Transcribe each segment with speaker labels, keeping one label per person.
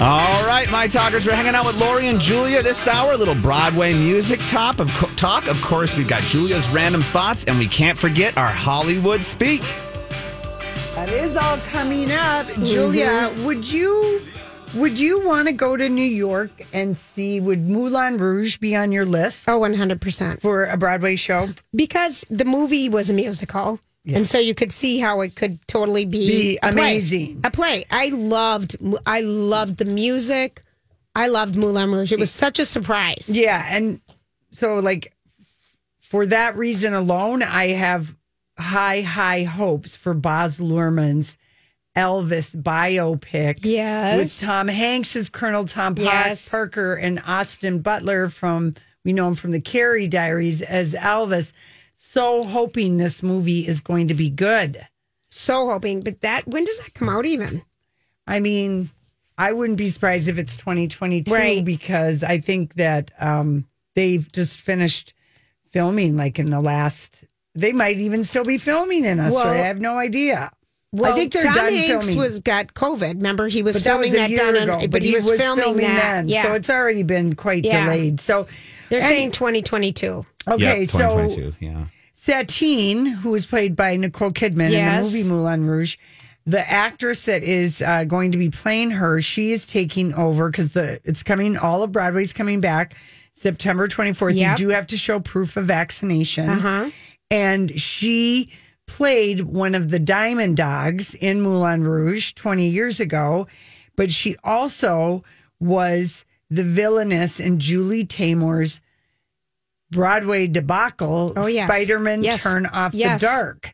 Speaker 1: All right, my talkers, we're hanging out with Lori and Julia this hour. A little Broadway music top of co- talk. Of course, we've got Julia's random thoughts, and we can't forget our Hollywood speak.
Speaker 2: That is all coming up. Mm-hmm. Julia, would you would you want to go to New York and see would Moulin Rouge be on your list
Speaker 3: Oh, 100%.
Speaker 2: for a Broadway show?
Speaker 3: Because the movie was a musical. And so you could see how it could totally be,
Speaker 2: Be
Speaker 3: a play.
Speaker 2: amazing.
Speaker 3: A play. I loved I loved the music. I loved Moulin Rouge. It was such a surprise.
Speaker 2: Yeah, and so like for that reason alone, I have high high hopes for Baz Luhrmann's Elvis biopic.
Speaker 3: Yes.
Speaker 2: with Tom Hanks as Colonel Tom
Speaker 3: Yes.
Speaker 2: Parker and Austin Butler from we know him from the Carrie Diaries as Elvis. So hoping this movie is going to be good.
Speaker 3: So hoping. But that when does that come out even?
Speaker 2: I mean, I wouldn't be surprised if it's 2022
Speaker 3: Right.
Speaker 2: because I think that um, they've just finished filming like in the last. They might even still be filming in Australia.
Speaker 3: Well-
Speaker 2: I have no idea.
Speaker 3: Well,
Speaker 2: I think they're
Speaker 3: Tom
Speaker 2: done
Speaker 3: Hanks
Speaker 2: filming.
Speaker 3: was got COVID. Remember, he was
Speaker 2: but that was
Speaker 3: filming that,
Speaker 2: year
Speaker 3: down,
Speaker 2: ago.
Speaker 3: in, but, he, was, filming, that.
Speaker 2: then,
Speaker 3: Yeah,
Speaker 2: so it's already been quite
Speaker 3: Yeah.
Speaker 2: delayed. So
Speaker 3: they're
Speaker 2: and-
Speaker 3: saying 2022.
Speaker 2: okay.
Speaker 1: Yep,
Speaker 2: so
Speaker 1: 2022, yeah.
Speaker 2: Satine, who was played by Nicole Kidman
Speaker 3: Yes.
Speaker 2: in the movie Moulin Rouge, the actress that is uh, going to be playing her, she is taking over because the it's coming. All of Broadway's coming back September twenty fourth.
Speaker 3: Yep.
Speaker 2: You do have to show proof of vaccination,
Speaker 3: Uh-huh.
Speaker 2: and she played one of the Diamond Dogs in Moulin Rouge twenty years ago, but she also was the villainess in Julie Taymor's Broadway debacle,
Speaker 3: Oh, yes.
Speaker 2: Spider-Man
Speaker 3: Yes.
Speaker 2: Turn Off
Speaker 3: Yes.
Speaker 2: the Dark.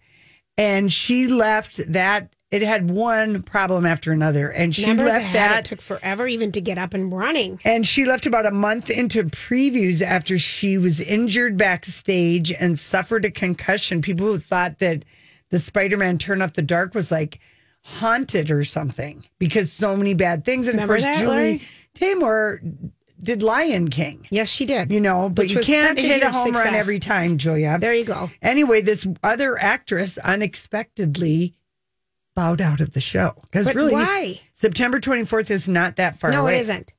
Speaker 2: And she left that it had one problem after another. And she left
Speaker 3: that?
Speaker 2: that
Speaker 3: It took forever even to get up and running.
Speaker 2: and she left about a month into previews after she was injured backstage and suffered a concussion. People thought that the Spider-Man Turn Off the Dark was like haunted or something because so many bad things. And
Speaker 3: Remember
Speaker 2: of course,
Speaker 3: that,
Speaker 2: Julie
Speaker 3: Larry?
Speaker 2: Taymor did Lion King.
Speaker 3: Yes, she did.
Speaker 2: You know, but
Speaker 3: Which
Speaker 2: you can't hit a home run every time, Julia.
Speaker 3: There you go.
Speaker 2: Anyway, this other actress unexpectedly bowed out of the show because really,
Speaker 3: why?
Speaker 2: September twenty fourth is not that far
Speaker 3: No,
Speaker 2: away.
Speaker 3: it isn't.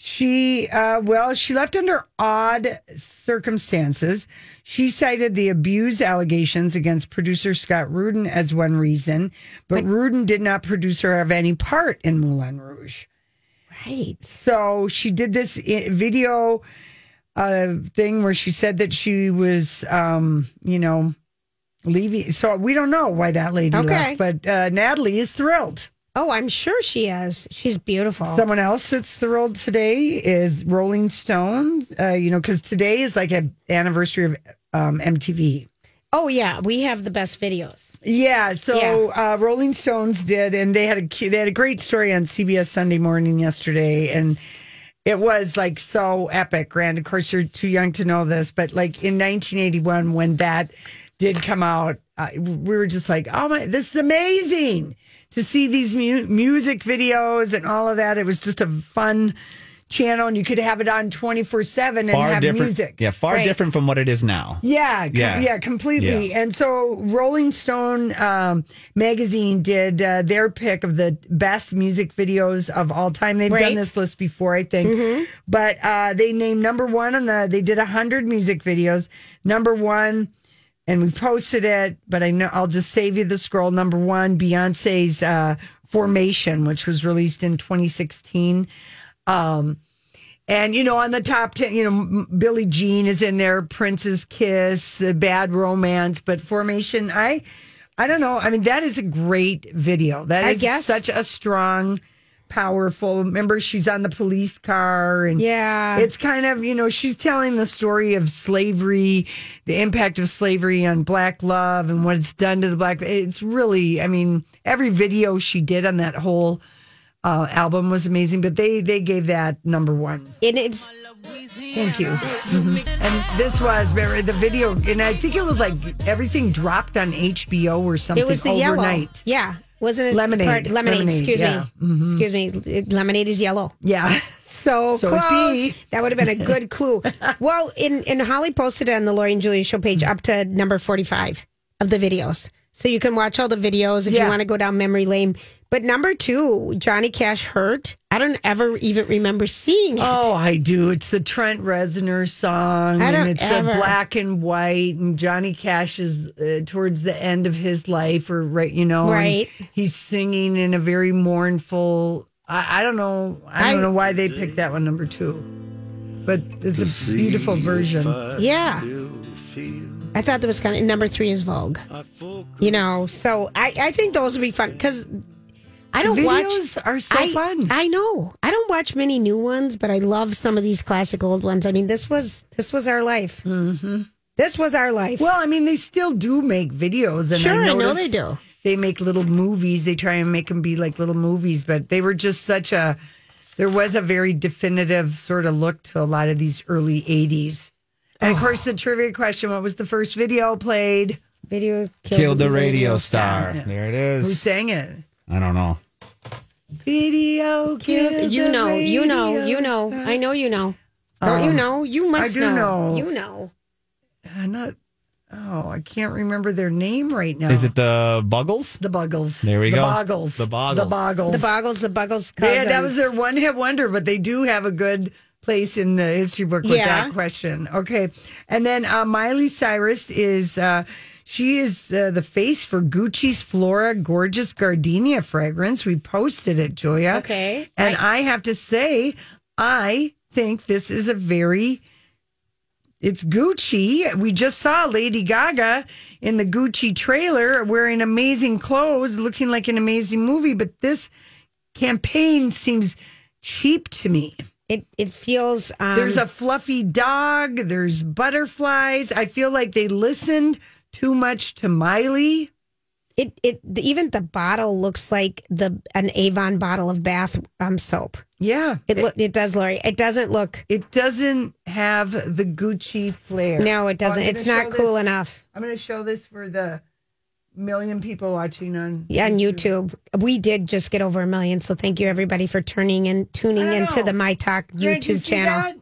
Speaker 2: She, uh, well, she left under odd circumstances. She cited the abuse allegations against producer Scott Rudin as one reason, but, Rudin did not produce or have any part in Moulin Rouge.
Speaker 3: Right.
Speaker 2: So she did this video uh, thing where she said that she was, um, you know, leaving. So we don't know why that lady
Speaker 3: Okay.
Speaker 2: left, but uh, Natalie is thrilled.
Speaker 3: Oh, I'm sure she is. She's beautiful.
Speaker 2: Someone else that's thrilled today is Rolling Stones. Uh, you know, because today is like an anniversary of um, MTV.
Speaker 3: Oh, yeah. We have the best videos.
Speaker 2: Yeah, so Uh, Rolling Stones did, and they had a they had a great story on CBS Sunday Morning yesterday, and it was like so epic. Grand, of course, you're too young to know this, but like in 1981 when that did come out, uh, we were just like, oh my, this is amazing to see these mu- music videos and all of that. It was just a fun channel, and you could have it on 24 seven and
Speaker 1: Far
Speaker 2: have
Speaker 1: different.
Speaker 2: music.
Speaker 1: Yeah, far
Speaker 3: Right.
Speaker 1: different from what it is now.
Speaker 2: Yeah, com-
Speaker 1: Yeah.
Speaker 2: yeah, completely.
Speaker 1: Yeah.
Speaker 2: And so Rolling Stone um, magazine did uh, their pick of the best music videos of all time. They've done this list before, I think, but uh, they named number one on the. They did a hundred music videos. Number one. And we posted it, but I know I'll just save you the scroll. Number one, Beyonce's uh, "Formation," which was released in 2016. Um, and you know, on the top ten, you know, Billie Jean is in there, Prince's Kiss, uh, Bad Romance, but Formation. I, I don't know. I mean, that is a great video. That
Speaker 3: I
Speaker 2: is
Speaker 3: guess-
Speaker 2: such a strong, powerful. Remember, she's on the police car, and
Speaker 3: Yeah.
Speaker 2: it's kind of you know, she's telling the story of slavery, the impact of slavery on black love, and what it's done to the black. It's really, I mean, every video she did on that whole uh, album was amazing, but they they gave that number one.
Speaker 3: And it's
Speaker 2: Thank you. Mhm. And this was remember, the video, and I think it was like everything dropped on HBO or something
Speaker 3: it was the yellow.
Speaker 2: overnight.
Speaker 3: Yeah. Wasn't it
Speaker 2: Lemonade.
Speaker 3: part- lemonade,
Speaker 2: Lemonade,
Speaker 3: excuse
Speaker 2: yeah. Mm-hmm.
Speaker 3: me. Excuse me. Lemonade is yellow.
Speaker 2: Yeah.
Speaker 3: So,
Speaker 2: So
Speaker 3: close. That would have been a good clue. well, in, in Holly posted on the Lori and Julia show page up to number 45 of the videos. So you can watch all the videos if you want to go down memory lane. But number two, Johnny Cash Hurt. I don't ever even remember seeing it.
Speaker 2: Oh, I do. It's the Trent Reznor song,
Speaker 3: I don't
Speaker 2: and it's
Speaker 3: ever.
Speaker 2: a black and white. And Johnny Cash is uh, towards the end of his life, or right, you know,
Speaker 3: Right.
Speaker 2: He's singing in a very mournful. I, I don't know. I don't
Speaker 3: I-
Speaker 2: know why they picked that one number two, but it's a beautiful version.
Speaker 3: Yeah. I thought that was kind of number three is Vogue. You know, so I, I think those would be fun because I don't watch.
Speaker 2: videos are so
Speaker 3: I,
Speaker 2: fun.
Speaker 3: I know. I don't watch many new ones, but I love some of these classic old ones. I mean, this was this was our life. Mm-hmm. This was our life.
Speaker 2: Well, I mean, they still do make videos, and
Speaker 3: Sure, I
Speaker 2: I,
Speaker 3: know they do.
Speaker 2: They make little movies. They try and make them be like little movies, but they were just such a. There was a very definitive sort of look to a lot of these early '80s, and of course, the trivia question: What was the first video played?
Speaker 3: Video
Speaker 1: Killed the radio star. There it is.
Speaker 2: Who
Speaker 1: is.
Speaker 2: sang it?
Speaker 1: I don't know.
Speaker 2: Video killed
Speaker 3: You
Speaker 2: the
Speaker 3: know, you know, you know.
Speaker 2: star.
Speaker 3: I know you know. Don't you know? You must
Speaker 2: do
Speaker 3: know.
Speaker 2: know.
Speaker 3: You know.
Speaker 2: Uh, not. Oh, I can't remember their name right now.
Speaker 1: Is it the Buggles?
Speaker 2: the Buggles?
Speaker 1: There we go.
Speaker 2: the
Speaker 1: go.
Speaker 2: Boggles.
Speaker 1: The Boggles.
Speaker 2: The Boggles.
Speaker 3: The Boggles, the Buggles
Speaker 2: Yeah, that was their one hit wonder, but they do have a good place in the history book with
Speaker 3: Yeah.
Speaker 2: that question. Okay. And then uh, Miley Cyrus is, uh, she is uh, the face for Gucci's Flora Gorgeous Gardenia fragrance. We posted it, Joya.
Speaker 3: Okay.
Speaker 2: And I have to say, I think this is a very it's Gucci. We just saw Lady Gaga in the Gucci trailer wearing amazing clothes, looking like an amazing movie, but this campaign seems cheap to me.
Speaker 3: It it feels um,
Speaker 2: There's a fluffy dog, there's butterflies. I feel like they listened too much to Miley.
Speaker 3: it it the, even the bottle looks like the an Avon bottle of bath um soap.
Speaker 2: Yeah.
Speaker 3: It look it does, Lori. It doesn't look.
Speaker 2: It doesn't have the Gucci flair.
Speaker 3: No, it
Speaker 2: Oh,
Speaker 3: doesn't.
Speaker 2: gonna
Speaker 3: it's not cool
Speaker 2: this-
Speaker 3: enough.
Speaker 2: I'm going to show this for the million people watching on
Speaker 3: Yeah, on YouTube. We did just get over a million, so thank you everybody for turning and tuning
Speaker 2: I
Speaker 3: into the My Talk
Speaker 2: Greg, you
Speaker 3: YouTube
Speaker 2: see
Speaker 3: channel.
Speaker 2: that?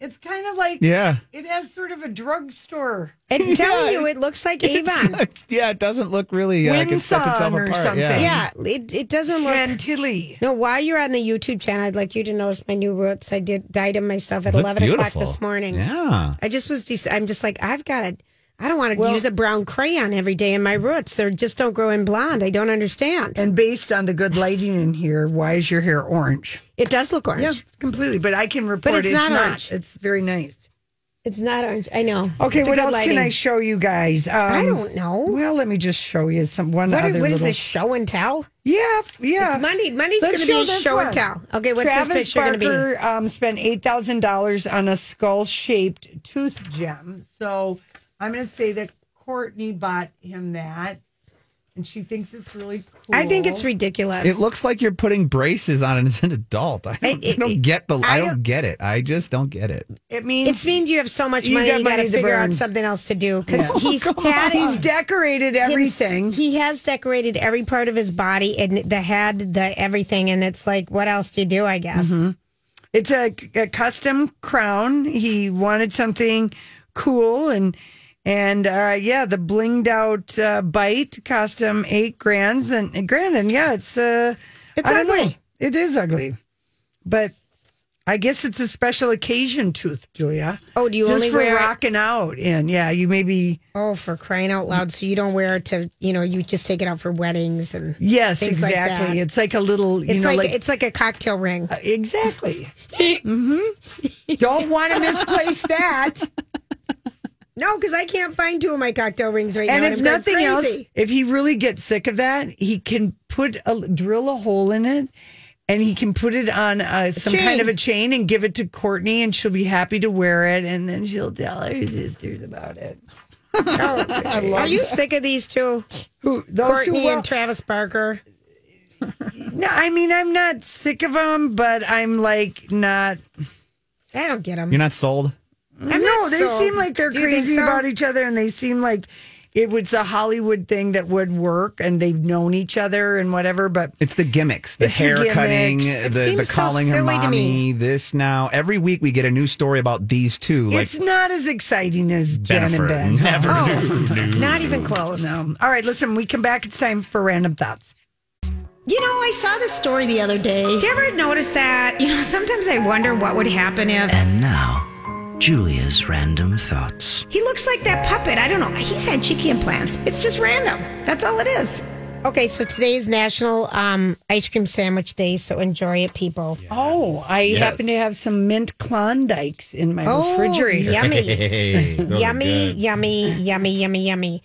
Speaker 2: It's kind of like
Speaker 1: Yeah.
Speaker 2: it has sort of a drugstore.
Speaker 3: I'm telling
Speaker 1: Yeah,
Speaker 3: you, it looks like
Speaker 1: It's
Speaker 3: Avon.
Speaker 1: not- yeah, it doesn't look really uh, like it's set itself
Speaker 2: Winson or
Speaker 1: apart.
Speaker 2: something.
Speaker 1: Yeah.
Speaker 3: Yeah, it it doesn't look.
Speaker 2: Chantilly.
Speaker 3: No, while you're on the YouTube channel, I'd like you to notice my new roots. I did dyed them myself at
Speaker 1: Look
Speaker 3: eleven o'clock
Speaker 1: beautiful.
Speaker 3: this morning.
Speaker 1: Yeah.
Speaker 3: I just was. dec- I'm just like I've got to. I don't want to
Speaker 2: Well-
Speaker 3: use a brown crayon every day in my roots. They just don't grow in blonde. I don't understand.
Speaker 2: And based on the good lighting in here, why is your hair orange?
Speaker 3: It does look orange.
Speaker 2: Yeah, completely. But I can report
Speaker 3: it's not orange.
Speaker 2: It's very nice.
Speaker 3: It's not orange. I know.
Speaker 2: Okay, what else
Speaker 3: lighting.
Speaker 2: can I show you guys? Um,
Speaker 3: I don't know.
Speaker 2: Well, let me just show you some one
Speaker 3: What,
Speaker 2: other
Speaker 3: what is
Speaker 2: little-
Speaker 3: this show and tell?
Speaker 2: Yeah, yeah.
Speaker 3: It's Monday. Monday's going to be
Speaker 2: show one.
Speaker 3: and tell. Okay, what's
Speaker 2: Travis
Speaker 3: this picture going to be?
Speaker 2: Um, spent eight thousand dollars on a skull-shaped tooth gem. So I'm going to say that Kourtney bought him that, and she thinks it's really cool.
Speaker 3: I think it's ridiculous.
Speaker 1: It looks like you're putting braces on as an adult. I don't,
Speaker 3: It-
Speaker 1: I don't get the. I,
Speaker 3: I
Speaker 1: don't,
Speaker 3: don't-
Speaker 1: get it. I just don't get it.
Speaker 2: It means
Speaker 3: It means you have so much
Speaker 2: You
Speaker 3: money,
Speaker 2: got
Speaker 3: you got to
Speaker 2: money to
Speaker 3: figure out something else to do because
Speaker 2: Yeah.
Speaker 3: he's
Speaker 1: come on.
Speaker 3: had
Speaker 2: he's decorated everything.
Speaker 3: He has decorated every part of his body and the head, the everything, and it's like, what else do you do? I guess.
Speaker 2: Mm-hmm. It's a, a custom crown. He wanted something cool and and uh, yeah, the blinged out uh, bite cost him eight grands and grand and yeah, it's uh,
Speaker 3: It's
Speaker 2: don't know.
Speaker 3: ugly.
Speaker 2: It is ugly, but I guess it's a special occasion tooth, Julia.
Speaker 3: Oh, do you
Speaker 2: Just
Speaker 3: only
Speaker 2: for
Speaker 3: wear it-
Speaker 2: rocking out? And yeah, you maybe
Speaker 3: Oh, for crying out loud! So you don't wear it to, you know, you just take it out for weddings and
Speaker 2: yes,
Speaker 3: like
Speaker 2: exactly.
Speaker 3: that.
Speaker 2: it's like a little, you
Speaker 3: it's
Speaker 2: know,
Speaker 3: like,
Speaker 2: like,
Speaker 3: it's like a cocktail ring.
Speaker 2: exactly. mm-hmm. Don't want to misplace that.
Speaker 3: No, because I can't find two of my cocktail rings right now.
Speaker 2: And
Speaker 3: now.
Speaker 2: if
Speaker 3: I'm going
Speaker 2: nothing else, if he really gets sick of that, he can put a drill a hole in it, and he can put it on uh, some
Speaker 3: chain.
Speaker 2: kind of a chain and give it to Kourtney, and she'll be happy to wear it, and then she'll tell her sisters about it.
Speaker 3: Oh, are you sick of these two,
Speaker 2: Who those
Speaker 3: Kourtney
Speaker 2: who,
Speaker 3: and Travis Barker?
Speaker 2: No, I mean I'm not sick of them, but I'm like not.
Speaker 3: I don't get them.
Speaker 1: You're not sold?
Speaker 2: No,
Speaker 3: not
Speaker 2: they
Speaker 3: so-
Speaker 2: seem like they're
Speaker 3: Do
Speaker 2: crazy
Speaker 3: so?
Speaker 2: about each other, and they seem like it was a Hollywood thing that would work, and they've known each other and whatever. But
Speaker 1: It's the gimmicks, the
Speaker 2: It's the
Speaker 1: hair cutting.
Speaker 3: It
Speaker 1: the, the
Speaker 3: seems so
Speaker 1: calling her
Speaker 3: silly to
Speaker 1: mommy, this now. Every week we get a new story about these two. Like
Speaker 2: it's not as exciting as Jen and Ben.
Speaker 1: Never
Speaker 3: Oh, not even close.
Speaker 2: No. All right, listen. We come back. It's time for random thoughts.
Speaker 4: You know, I saw this story the other day.
Speaker 5: Do you ever notice that? You know, sometimes I wonder what would happen if
Speaker 6: And now, Julia's random thoughts.
Speaker 5: he looks like that puppet. I don't know. He's had cheeky implants. It's just random. That's all it is.
Speaker 3: Okay, so today is National um, Ice Cream Sandwich Day, so enjoy it, people.
Speaker 2: Oh, I happen to have some mint Klondikes in my
Speaker 3: Oh,
Speaker 2: refrigerator.
Speaker 3: yummy. yummy, yummy, yummy, yummy, yummy.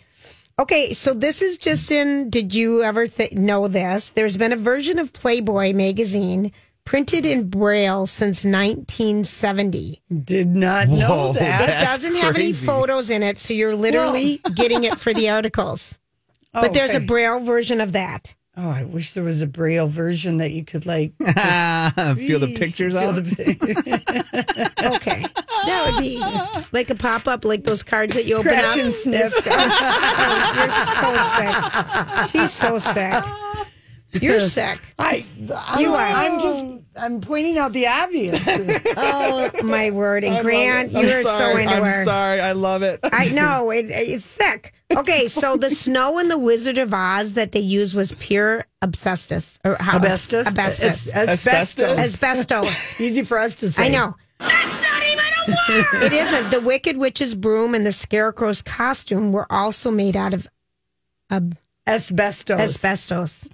Speaker 3: Okay, so this is just in. Did you ever th- know this? There's been a version of Playboy magazine printed in Braille since 1970.
Speaker 2: Did not know that.
Speaker 3: It doesn't have any photos in it, so you're literally getting it for the articles. Oh, but there's a. Braille version of that.
Speaker 2: Oh, I wish there was a Braille version that you could like
Speaker 1: feel the pictures
Speaker 2: feel
Speaker 1: out.
Speaker 2: the
Speaker 3: Okay, that would be like a pop up, like those cards that you open up.
Speaker 2: and sniff.
Speaker 3: Oh, you're so sick. She's so sick. You're sick.
Speaker 2: I, I,
Speaker 3: You are.
Speaker 2: I'm just, I'm pointing out the obvious.
Speaker 3: Oh my word! And Grant, you are so into
Speaker 1: I'm
Speaker 3: her.
Speaker 1: sorry. I love it.
Speaker 3: I know it, it's sick. Okay, so the snow in the Wizard of Oz that they used was pure asbestos or how,
Speaker 2: Asbestos?
Speaker 3: Asbestos.
Speaker 2: As- asbestos.
Speaker 3: Asbestos.
Speaker 2: Easy for us to say.
Speaker 3: I know. That's not even a word. It isn't. The Wicked Witch's broom and the Scarecrow's costume were also made out of
Speaker 2: Asbestos.
Speaker 3: asbestos.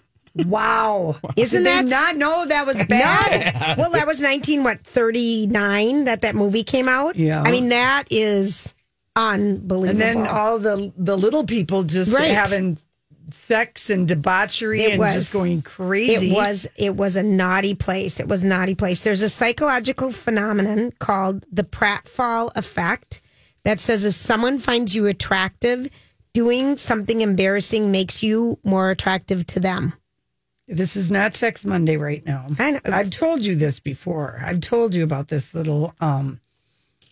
Speaker 2: Wow.
Speaker 3: Isn't that-
Speaker 2: not know that was bad?
Speaker 3: No. Well, that was 19 what 39 that that movie came out.
Speaker 2: Yeah.
Speaker 3: I mean that is unbelievable.
Speaker 2: And then all the the little people just
Speaker 3: Right.
Speaker 2: having sex and debauchery
Speaker 3: It
Speaker 2: and
Speaker 3: was.
Speaker 2: just going crazy.
Speaker 3: It was it was a naughty place. It was a naughty place. There's a psychological phenomenon called the pratfall effect that says if someone finds you attractive, doing something embarrassing makes you more attractive to them.
Speaker 2: This is not Sex Monday right now.
Speaker 3: I know.
Speaker 2: I've told you this before. I've told you about this little um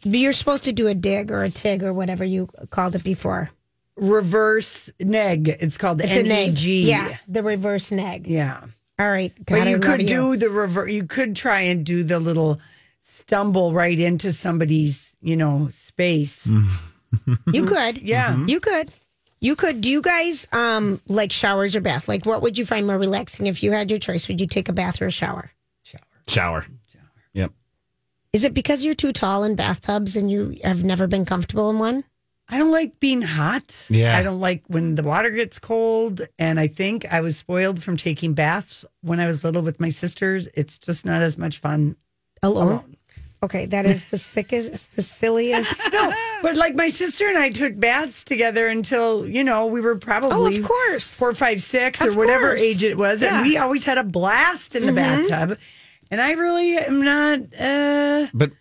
Speaker 3: You're supposed to do a dig or a tig or whatever you called it before.
Speaker 2: reverse neg. It's called
Speaker 3: It's a
Speaker 2: NEG.
Speaker 3: neg. Yeah, the reverse neg.
Speaker 2: Yeah.
Speaker 3: All right.
Speaker 2: But
Speaker 3: God, I
Speaker 2: you
Speaker 3: love
Speaker 2: could do the reverse. You could try and do the little stumble right into somebody's, you know, space.
Speaker 3: You could.
Speaker 2: Yeah.
Speaker 3: You could. You could. Do you guys um like showers or bath? Like, what would you find more relaxing if you had your choice? Would you take a bath or a shower?
Speaker 1: Shower. Shower. Yep.
Speaker 3: Is it because you're too tall in bathtubs and you have never been comfortable in one?
Speaker 2: I don't like being hot.
Speaker 1: Yeah.
Speaker 2: I don't like when the water gets cold. And I think I was spoiled from taking baths when I was little with my sisters. It's just not as much fun
Speaker 3: Alone.
Speaker 2: alone.
Speaker 3: Okay, that is the sickest, the silliest.
Speaker 2: No, but like my sister and I took baths together until, you know, we were probably
Speaker 3: Oh, of course.
Speaker 2: four, five, six, or whatever
Speaker 3: course.
Speaker 2: age it was.
Speaker 3: Yeah. Mm-hmm.
Speaker 2: And we always had a blast in the bathtub. And I really am not uh
Speaker 1: But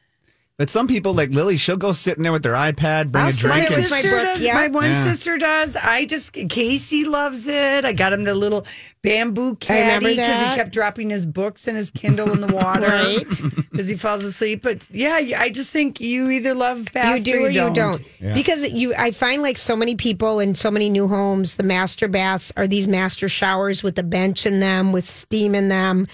Speaker 1: but some people like Lily, she'll go sit in there with their iPad, bring
Speaker 3: I'll
Speaker 1: a drink,
Speaker 3: there
Speaker 1: and
Speaker 3: my
Speaker 2: sister
Speaker 3: book,
Speaker 2: does.
Speaker 3: yeah.
Speaker 2: My one
Speaker 1: Yeah.
Speaker 2: sister does. I just Casey loves it. I got him the little bamboo
Speaker 3: I
Speaker 2: caddy because he kept dropping his books and his Kindle in the water,
Speaker 3: Right.
Speaker 2: Because he falls asleep. But yeah, I just think you either love
Speaker 3: you do or you
Speaker 2: don't.
Speaker 3: don't. Because you, I find like so many people in so many new homes, the master baths are these master showers with a bench in them, with steam in them,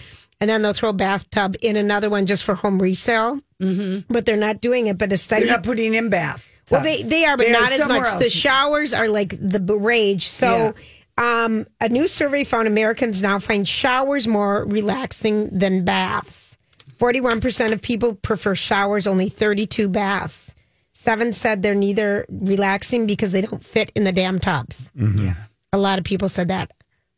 Speaker 3: and then they'll throw a bathtub in another one just for home resale. Mm-hmm. But they're not doing it. But a study
Speaker 2: They're not putting in bath.
Speaker 3: Well, they they are, but
Speaker 2: They are
Speaker 3: not as
Speaker 2: somewhere
Speaker 3: much. The showers are like the rage. So, um, a new survey found Americans now find showers more relaxing than baths. Forty-one percent of people prefer showers. Only thirty-two baths. Seven said they're neither relaxing because they don't fit in the damn tubs.
Speaker 2: Yeah.
Speaker 3: A lot of people said that.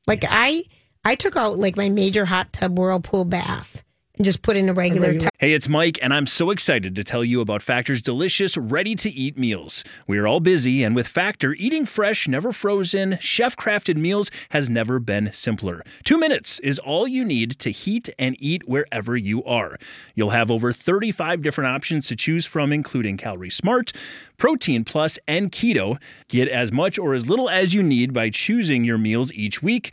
Speaker 3: Like I, I took out like my major hot tub whirlpool bath and just put in a regular tub.
Speaker 7: Hey, it's Mike, and I'm so excited to tell you about Factor's delicious, ready to eat meals. We are all busy, and with Factor, eating fresh, never frozen, chef crafted meals has never been simpler. Two minutes is all you need to heat and eat wherever you are. You'll have over 35 different options to choose from, including Calorie Smart, Protein Plus, and Keto. Get as much or as little as you need by choosing your meals each week.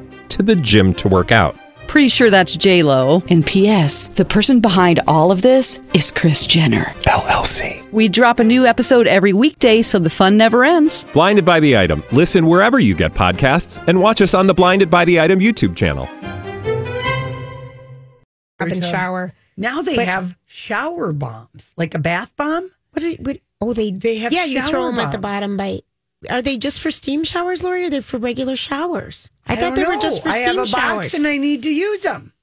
Speaker 8: to the gym to work out.
Speaker 9: Pretty sure that's J Lo.
Speaker 10: And P.S. The person behind all of this is Kris Jenner
Speaker 8: LLC.
Speaker 9: We drop a new episode every weekday, so the fun never ends.
Speaker 8: Blinded by the item. Listen wherever you get podcasts, and watch us on the Blinded by the Item YouTube channel.
Speaker 3: Up and shower.
Speaker 2: Now they
Speaker 3: But-
Speaker 2: have shower bombs, like a bath bomb.
Speaker 3: What is what? Oh, they
Speaker 2: They have
Speaker 3: yeah. You throw
Speaker 2: shower
Speaker 3: them at the
Speaker 2: bombs.
Speaker 3: bottom by. Are they just for steam showers, Lori? Or they're for regular showers? I, thought
Speaker 2: don't
Speaker 3: they were just for steam I
Speaker 2: have a
Speaker 3: showers.
Speaker 2: box and I need to use them.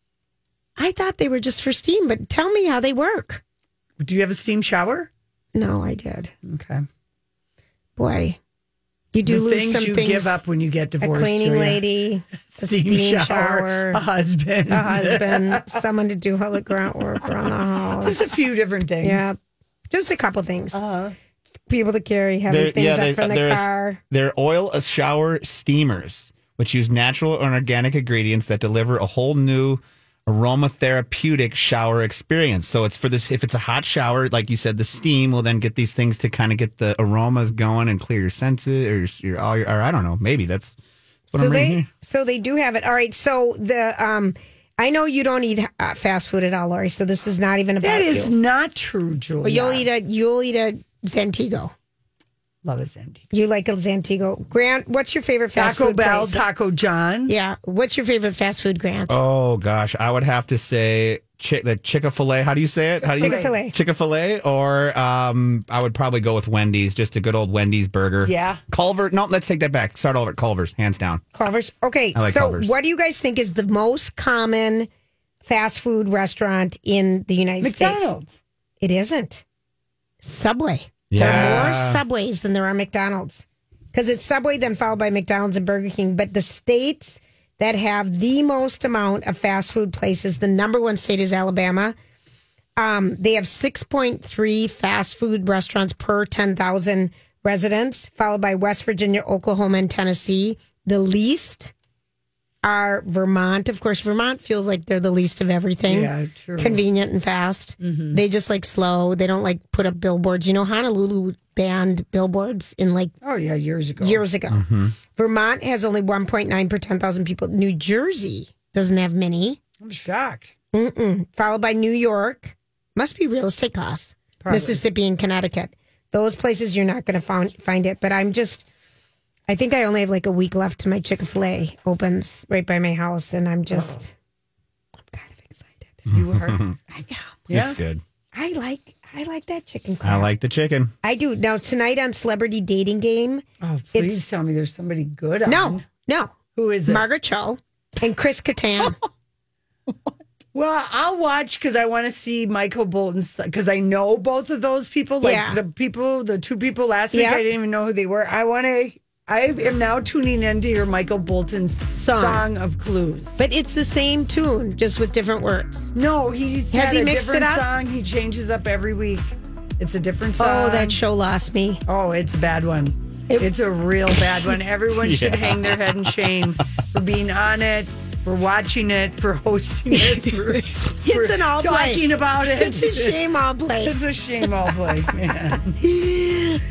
Speaker 3: I thought they were just for steam, but tell me how they work.
Speaker 2: Do you have a steam shower?
Speaker 3: No, I did.
Speaker 2: Okay.
Speaker 3: Boy, you do
Speaker 2: the
Speaker 3: lose
Speaker 2: things
Speaker 3: some
Speaker 2: you
Speaker 3: things.
Speaker 2: give up when you get divorced.
Speaker 3: a cleaning
Speaker 2: Julia.
Speaker 3: lady, a
Speaker 2: steam,
Speaker 3: steam,
Speaker 2: shower,
Speaker 3: shower,
Speaker 2: a husband,
Speaker 3: a husband, someone to do all the grunt work around the house.
Speaker 2: Just a few different things.
Speaker 3: Yeah, just a couple things.
Speaker 2: Uh-huh.
Speaker 3: People to carry heavy
Speaker 1: There-
Speaker 3: things
Speaker 1: yeah,
Speaker 3: up
Speaker 1: they-
Speaker 3: from the
Speaker 1: there's-
Speaker 3: car.
Speaker 1: They're oil a shower steamers, which use natural and organic ingredients that deliver a whole new aromatherapeutic shower experience. So it's for this if it's a hot shower, like you said, the steam will then get these things to kind of get the aromas going and clear your senses or your all your or I don't know, maybe that's what
Speaker 3: So
Speaker 1: I'm reading
Speaker 3: they,
Speaker 1: here.
Speaker 3: so they do have it. All right. So the um, I know you don't eat uh, fast food at all, Lori. So this is not even about
Speaker 2: That is
Speaker 3: you.
Speaker 2: not true, Julia.
Speaker 3: But you'll eat a you'll eat a Zantigo.
Speaker 2: Love a Zantigo.
Speaker 3: You like a Zantigo. Grant, what's your favorite fast
Speaker 2: Taco
Speaker 3: food
Speaker 2: Bell,
Speaker 3: place?
Speaker 2: Taco John.
Speaker 3: yeah. What's your favorite fast food, Grant?
Speaker 1: Oh gosh, I would have to say chi- the Chick Fil A. How do you say it? How do you
Speaker 3: Chick-fil-A.
Speaker 1: Chick Fil A, or um, I would probably go with Wendy's. Just a good old Wendy's burger.
Speaker 2: Yeah.
Speaker 1: Culver. No, let's take that back. Start over at Culver's, hands down.
Speaker 3: Culver's. Okay.
Speaker 1: I like
Speaker 3: so
Speaker 1: Culver's.
Speaker 3: what do you guys think is the most common fast food restaurant in the United States?
Speaker 2: McDonald's.
Speaker 3: It isn't. Subway. There are more Subways than there are McDonald's. Because it's Subway, then followed by McDonald's and Burger King. But the states that have the most amount of fast food places, the number one state is Alabama. Um, they have 6.3 fast food restaurants per 10,000 residents, followed by West Virginia, Oklahoma, and Tennessee. The least are Vermont. Of course, Vermont feels like they're the least of everything
Speaker 2: Yeah, true.
Speaker 3: convenient and fast. Mm-hmm. They just like slow. They don't like put up billboards. You know, Honolulu banned billboards in like
Speaker 2: Oh yeah, years ago.
Speaker 3: years ago. Mm-hmm. Vermont has only 1.9 per 10,000 people. New Jersey doesn't have many.
Speaker 2: I'm shocked.
Speaker 3: Mm-mm. Followed by New York. Must be real estate costs. Mississippi and Connecticut. Those places you're not going to find find it. But I'm just. I think I only have like a week left to my Chick Fil A opens right by my house, and I'm just. I'm kind of excited.
Speaker 2: You are.
Speaker 3: I am.
Speaker 2: Yeah.
Speaker 1: It's good.
Speaker 3: I like I like that chicken
Speaker 1: I like the chicken.
Speaker 3: I do. Now tonight on Celebrity Dating Game.
Speaker 2: Oh, please
Speaker 3: It's-
Speaker 2: tell me there's somebody good on.
Speaker 3: No, no.
Speaker 2: Who is it?
Speaker 3: Margaret Cho and Chris Kattan.
Speaker 2: Well, I'll watch because I want to see Michael Bolton because I know both of those people. Like
Speaker 3: Yeah.
Speaker 2: the people, the two people last week,
Speaker 3: Yeah.
Speaker 2: I didn't even know who they were. I want to. I am now tuning in to hear Michael Bolton's
Speaker 3: Song.
Speaker 2: song, of Clues.
Speaker 3: but it's the same tune, just with different words.
Speaker 2: No, he's
Speaker 3: Has
Speaker 2: had
Speaker 3: he
Speaker 2: a
Speaker 3: mixed it up?
Speaker 2: song. He changes up every week. It's a different oh, song.
Speaker 3: Oh, that show lost me.
Speaker 2: Oh, it's a bad one. it's a real bad one. Everyone should hang their head in shame for being on it, for watching it, for hosting it, for,
Speaker 3: It's
Speaker 2: for
Speaker 3: an all play.
Speaker 2: talking about it.
Speaker 3: It's a shame all play.
Speaker 2: It's a shame all play, man.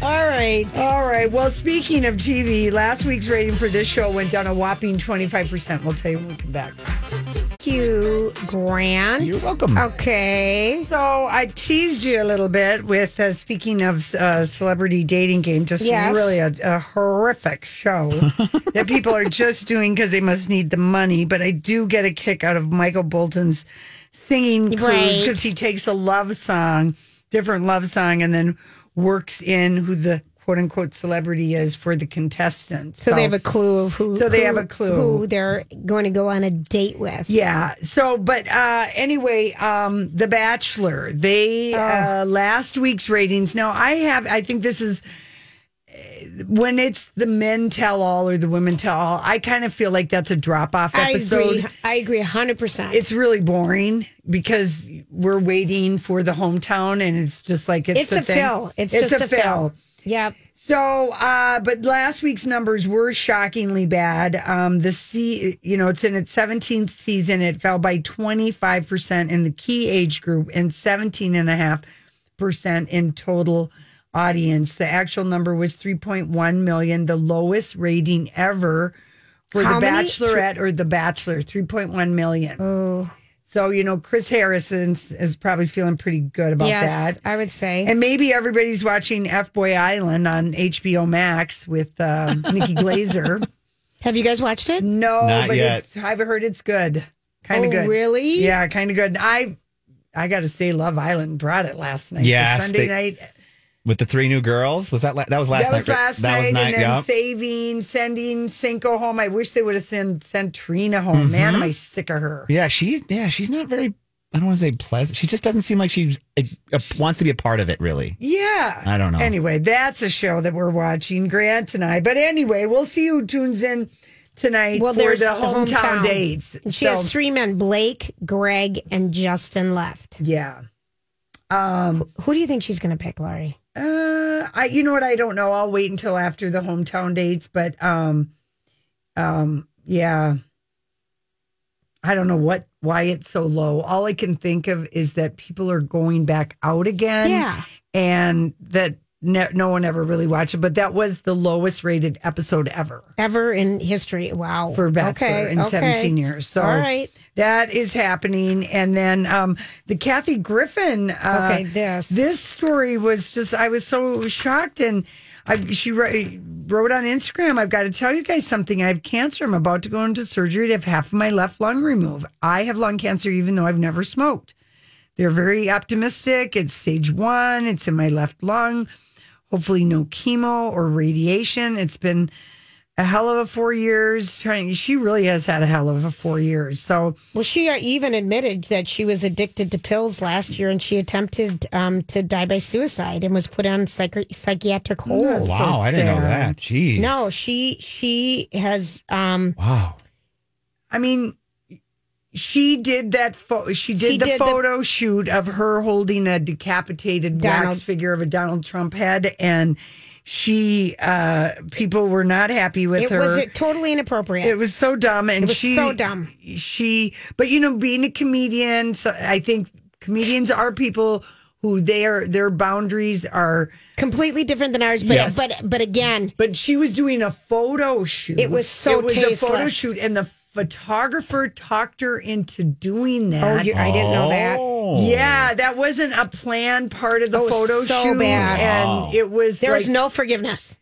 Speaker 3: All right.
Speaker 2: All right. Well, speaking of TV, last week's rating for this show went down a whopping 25%. We'll tell you when we come back.
Speaker 3: Thank you, Grant.
Speaker 1: You're welcome.
Speaker 3: Okay.
Speaker 2: So I teased you a little bit with uh, speaking of uh, celebrity dating game, just
Speaker 3: Yes.
Speaker 2: really a, a horrific show that people are just doing because they must need the money. But I do get a kick out of Michael Bolton's singing clues
Speaker 3: Right.
Speaker 2: because he takes a love song, different love song, and then works in who the quote unquote celebrity is for the contestants.
Speaker 3: So, they have a clue of who.
Speaker 2: So they
Speaker 3: who-
Speaker 2: have a clue.
Speaker 3: who they're going to go on a date with.
Speaker 2: Yeah. So, but uh, anyway, um, The Bachelor, they
Speaker 3: Oh.
Speaker 2: uh, last week's ratings. Now, I have, I think this is when it's the men tell all or the women tell all. I kind of feel like that's a drop off
Speaker 3: I
Speaker 2: episode.
Speaker 3: agree. I agree hundred percent.
Speaker 2: It's really boring because we're waiting for the hometown, and it's just like it's,
Speaker 3: It's a
Speaker 2: thing.
Speaker 3: fill. It's just a fill. Yep.
Speaker 2: So, uh, but last week's numbers were shockingly bad. Um, the C, you know, it's in its 17th season. It fell by 25% in the key age group and 17.5% in total audience. The actual number was 3.1 million, the lowest rating ever for
Speaker 3: How
Speaker 2: The
Speaker 3: many?
Speaker 2: Bachelorette or The Bachelor, 3.1 million.
Speaker 3: Oh.
Speaker 2: So, you know, Chris Harrison is probably feeling pretty good about
Speaker 3: yes,
Speaker 2: that.
Speaker 3: I would say.
Speaker 2: And maybe everybody's watching F Boy Island on HBO Max with uh, Nikki Glazer.
Speaker 3: have you guys watched it?
Speaker 2: No,
Speaker 1: Not
Speaker 2: but
Speaker 1: yet.
Speaker 2: It's, I've heard it's good. Kind of
Speaker 3: Oh,
Speaker 2: good.
Speaker 3: really?
Speaker 2: Yeah, kind of good. I I got to say, Love Island brought it last night. The
Speaker 1: Yes,
Speaker 2: Sunday
Speaker 1: they-
Speaker 2: night.
Speaker 1: With the three new girls, was that la- that was last
Speaker 2: that
Speaker 1: night?
Speaker 2: was
Speaker 1: right?
Speaker 2: last
Speaker 1: that
Speaker 2: night,
Speaker 1: was night.
Speaker 2: and then
Speaker 1: yeah.
Speaker 2: saving, sending Cinco home. I wish they would have sent sent Trina home. Man, am I sick of her?
Speaker 1: Yeah, she's yeah, she's not very. I don't want to say pleasant. She just doesn't seem like she's a, a, wants to be a part of it. Really,
Speaker 2: Yeah.
Speaker 1: I don't know.
Speaker 2: Anyway, that's a show that we're watching, Grant and I. But anyway, we'll see who tunes in tonight
Speaker 3: Well,
Speaker 2: for
Speaker 3: there's
Speaker 2: the hometown, dates.
Speaker 3: She
Speaker 2: So,
Speaker 3: has three men: Blake, Greg, and Justin left.
Speaker 2: Yeah. Um,
Speaker 3: Who do you think she's going to pick, Lori?
Speaker 2: Uh, I you know what? I don't know. I'll wait until after the hometown dates, but um, um, yeah. I don't know what why it's so low. All I can think of is that people are going back out again.
Speaker 3: Yeah.
Speaker 2: and that no, no one ever really watched it. But that was the lowest rated episode ever.
Speaker 3: Ever in history? Wow.
Speaker 2: for Bachelor
Speaker 3: Okay,
Speaker 2: in
Speaker 3: okay.
Speaker 2: 17 years. So
Speaker 3: All right.
Speaker 2: that is happening. And then um, the Kathy Griffin. Uh,
Speaker 3: Okay, this.
Speaker 2: this story was just I was so shocked and. I, she wrote, wrote on Instagram, I've got to tell you guys something. I have cancer. I'm about to go into surgery to have half of my left lung removed. I have lung cancer even though I've never smoked. They're very optimistic. It's stage one, it's in my left lung. Hopefully, no chemo or radiation. It's been a hell of a four years. Trying, she really has had a hell of a four years. So,
Speaker 3: Well, she uh, even admitted that she was addicted to pills last year, and she attempted um, to die by suicide and was put on psych- psychiatric hold.
Speaker 1: wow, I didn't know that. Jeez.
Speaker 3: No, she she has. Um,
Speaker 1: Wow.
Speaker 2: I mean, she did that. Fo- she did
Speaker 3: She
Speaker 2: the
Speaker 3: did the-
Speaker 2: photo shoot of her holding a decapitated
Speaker 3: Donald-
Speaker 2: wax figure of a Donald Trump head, and she uh people were not happy with her.
Speaker 3: it
Speaker 2: her.
Speaker 3: was it totally inappropriate.
Speaker 2: It was so dumb, and
Speaker 3: It was
Speaker 2: she
Speaker 3: so dumb.
Speaker 2: She, but you know, being a comedian, so I think comedians are people who their their boundaries are.
Speaker 3: completely different than ours. But
Speaker 2: Yes.
Speaker 3: but but again,
Speaker 2: But she was doing a photo shoot.
Speaker 3: It was so
Speaker 2: it was a photo
Speaker 3: tasteless.
Speaker 2: shoot, and the photographer talked her into doing that.
Speaker 3: oh,
Speaker 2: that.
Speaker 3: you, I didn't know that.
Speaker 1: Oh.
Speaker 2: Yeah, that wasn't a planned part of the
Speaker 3: Oh,
Speaker 2: photo
Speaker 3: so
Speaker 2: shoot,
Speaker 3: bad.
Speaker 2: and it was
Speaker 3: There
Speaker 2: like,
Speaker 3: was no forgiveness.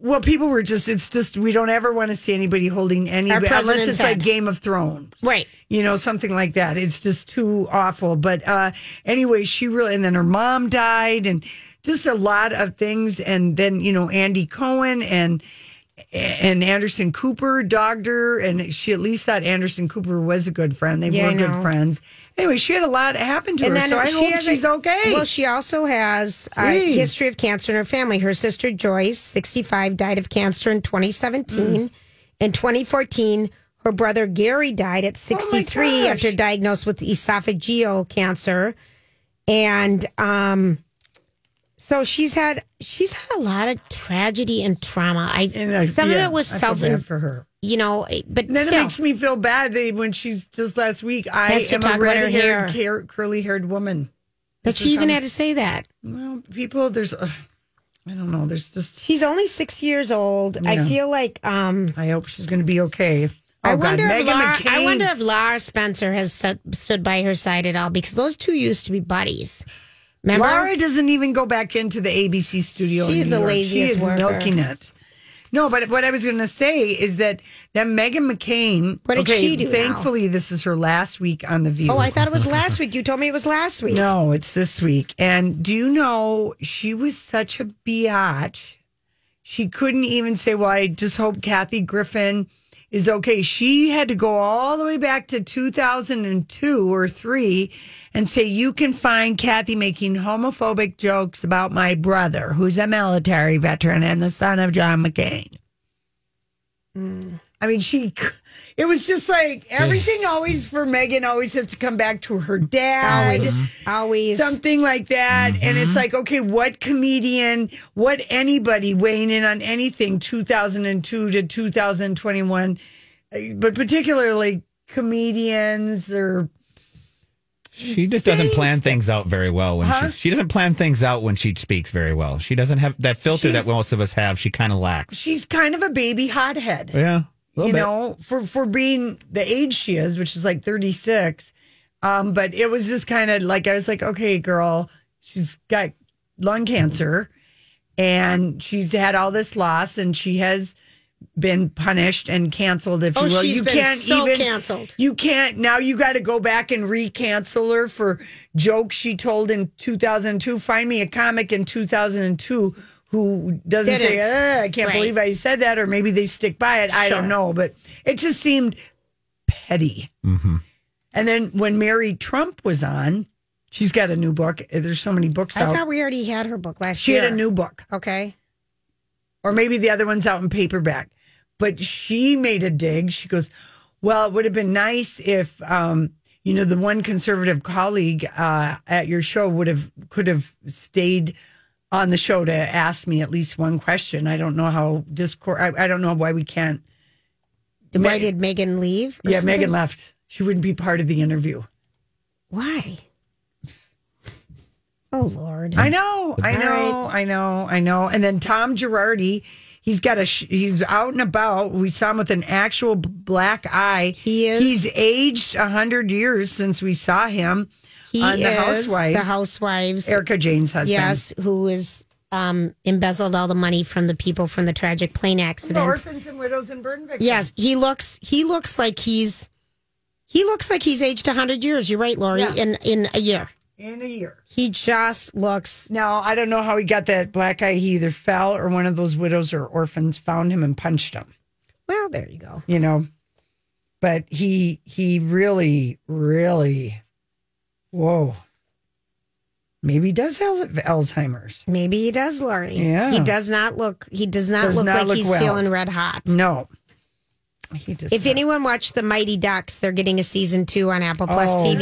Speaker 2: well, people were just. It's just we don't ever want to see anybody holding any
Speaker 3: Our
Speaker 2: unless
Speaker 3: president's
Speaker 2: it's like
Speaker 3: head.
Speaker 2: Game of Thrones.
Speaker 3: Right.
Speaker 2: you know something like that it's just too awful but uh anyway she really and then her mom died and just a lot of things and then you know andy cohen and and anderson cooper dogged her and she at least thought anderson cooper was a good friend they
Speaker 3: Yeah,
Speaker 2: were good friends anyway she had a lot happen to her so i
Speaker 3: she
Speaker 2: hope
Speaker 3: has a-
Speaker 2: she's okay
Speaker 3: Well, she also has a history of cancer in her family. Her sister Joyce, 65, died of cancer in 2017.
Speaker 2: Mm.
Speaker 3: In 2014, her brother Gary died at 63
Speaker 2: Oh
Speaker 3: after diagnosed with esophageal cancer. And um so she's had she's had a lot of tragedy and trauma. I
Speaker 2: and
Speaker 3: some
Speaker 2: yeah,
Speaker 3: of it was
Speaker 2: I
Speaker 3: self
Speaker 2: bad for her
Speaker 3: you know, but
Speaker 2: and then
Speaker 3: still,
Speaker 2: it makes me feel bad that when she's just last week i am a
Speaker 3: about her
Speaker 2: red-haired
Speaker 3: hair.
Speaker 2: curly haired woman
Speaker 3: that
Speaker 2: This
Speaker 3: she even
Speaker 2: how-
Speaker 3: had to say that.
Speaker 2: Well, people, there's, uh, I don't know, there's just.
Speaker 3: he's only six years old. I feel like um
Speaker 2: I hope she's going to be okay. Oh
Speaker 3: I
Speaker 2: God,
Speaker 3: wonder if
Speaker 2: Meghan
Speaker 3: Laura, I wonder if Laura Spencer has stood by her side at all because those two used to be buddies. Remember?
Speaker 2: Laura doesn't even go back into the ABC studio.
Speaker 3: She's the laziest
Speaker 2: She is
Speaker 3: worker.
Speaker 2: milking it. No, but what I was going to say is that that Meghan McCain.
Speaker 3: What did
Speaker 2: okay,
Speaker 3: she do now?
Speaker 2: Thankfully, this is her last week on the View.
Speaker 3: oh, I thought it was last week. You told me it was last week.
Speaker 2: No, it's this week. And do you know she was such a biatch She couldn't even say, "Well, I just hope Kathy Griffin is okay." She had to go all the way back to 2002 or 3 and say, "You can find Kathy making homophobic jokes about my brother, who's a military veteran and the son of John McCain." Mm. I mean, she. It was just like everything. Always for Meghan, always has to come back to her dad.
Speaker 3: Always, always.
Speaker 2: something like that. And it's like, okay, what comedian, what anybody weighing in on anything 2002 to 2021, uh, but particularly comedians or
Speaker 1: She just doesn't plan things out very well when
Speaker 2: Huh?
Speaker 1: she she doesn't plan things out when she speaks very well. She doesn't have that filter that most of us have. She kind of lacks.
Speaker 2: she's kind of a baby hothead.
Speaker 1: Yeah, a little
Speaker 2: you
Speaker 1: bit.
Speaker 2: know, for for being the age she is, which is like 36. Um, but it was just kind of like I was like, okay, girl, she's got lung cancer and she's had all this loss and she has been punished and canceled, if
Speaker 3: Oh,
Speaker 2: you will.
Speaker 3: she's
Speaker 2: you
Speaker 3: been
Speaker 2: can't
Speaker 3: so
Speaker 2: even
Speaker 3: canceled.
Speaker 2: You can't now you gotta go back and re-cancel her for jokes she told in 2002. Find me a comic in 2002 who doesn't say,
Speaker 3: Didn't.
Speaker 2: "Ugh, I can't
Speaker 3: Right.
Speaker 2: believe I said that, or maybe they stick by it. I don't know, but it just seemed petty. And then when Mary Trump was on, she's got a new book. There's so many books
Speaker 3: I
Speaker 2: out.
Speaker 3: thought we already had her book last
Speaker 2: she
Speaker 3: year.
Speaker 2: She had a new book,
Speaker 3: Okay.
Speaker 2: or maybe the other one's out in paperback. But she made a dig. She goes, "Well, it would have been nice if." Um, you know, the one conservative colleague uh, at your show would have could have stayed on the show to ask me at least one question. I don't know how Discord. I, I don't know why we can't.
Speaker 3: Why did Meghan leave?
Speaker 2: Yeah,
Speaker 3: something?
Speaker 2: Meghan left. She wouldn't be part of the interview.
Speaker 3: Why? Oh Lord.
Speaker 2: I know, I know, I know, I know. And then Tom Girardi, he's got a, sh- he's out and about. We saw him with an actual b- black eye.
Speaker 3: He is.
Speaker 2: He's aged a hundred years since we saw him
Speaker 3: He
Speaker 2: on The
Speaker 3: is
Speaker 2: Housewives.
Speaker 3: The Housewives.
Speaker 2: Erika Jayne's husband.
Speaker 3: Yes, who is um, embezzled all the money from the people from the tragic plane
Speaker 2: The
Speaker 3: accident.
Speaker 2: orphans and widows and burn victims.
Speaker 3: Yes, he looks. He looks like he's. He looks like he's aged hundred years. You're right, Lori.
Speaker 2: Yeah.
Speaker 3: In in a year,
Speaker 2: in a year.
Speaker 3: he just looks.
Speaker 2: Now I don't know how he got that black eye. He either fell or one of those widows or orphans found him and punched him.
Speaker 3: Well, there you go.
Speaker 2: You know, but he he really really, whoa. Maybe he does have Alzheimer's.
Speaker 3: Maybe he does, Lori.
Speaker 2: Yeah.
Speaker 3: He does not look. He does not
Speaker 2: Does
Speaker 3: look
Speaker 2: not
Speaker 3: like
Speaker 2: look
Speaker 3: he's
Speaker 2: well.
Speaker 3: feeling red hot.
Speaker 2: No. He just
Speaker 3: If anyone watched the Mighty Ducks, they're getting a season two on Apple Plus
Speaker 2: Oh,
Speaker 3: TV.